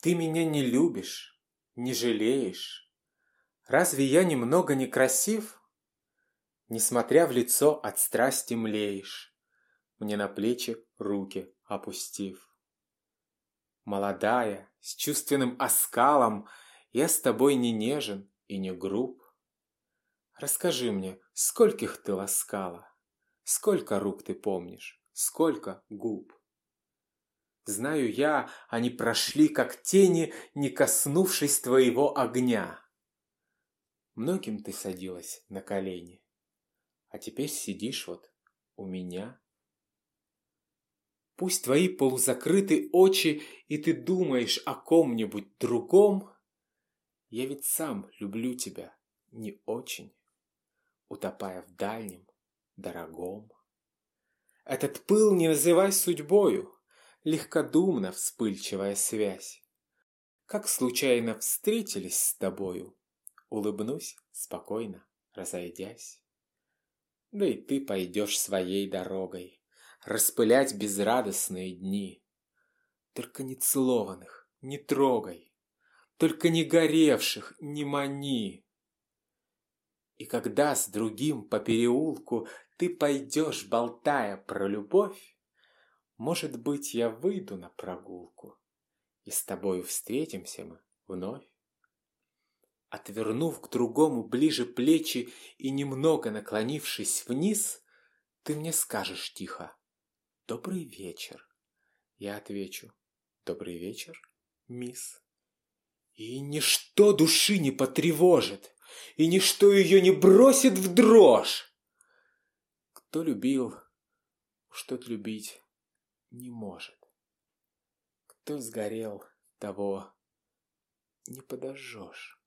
Ты меня не любишь, не жалеешь. Разве я немного некрасив? Несмотря в лицо от страсти млеешь, Мне на плечи руки опустив. Молодая, с чувственным оскалом, Я с тобой не нежен и не груб. Расскажи мне, скольких ты ласкала, Сколько рук ты помнишь, сколько губ? Знаю я, они прошли, как тени, не коснувшись твоего огня. Многим ты садилась на колени, а теперь сидишь вот у меня. Пусть твои полузакрыты очи, и ты думаешь о ком-нибудь другом, я ведь сам люблю тебя не очень, утопая в дальнем, дорогом. Этот пыл не называй судьбою, легкодумно вспыльчивая связь. Как случайно встретились с тобою, улыбнусь спокойно, разойдясь. Да и ты пойдешь своей дорогой, распылять безрадостные дни. Только не целованных не трогай, только не горевших не мани. И когда с другим по переулку ты пойдешь, болтая про любовь, может быть, я выйду на прогулку, И с тобою встретимся мы вновь. Отвернув к другому ближе плечи И немного наклонившись вниз, Ты мне скажешь тихо «Добрый вечер». Я отвечу «Добрый вечер, мисс». И ничто души не потревожит, И ничто ее не бросит в дрожь. Кто любил, тот любить не может. Кто сгорел, того не подожжешь.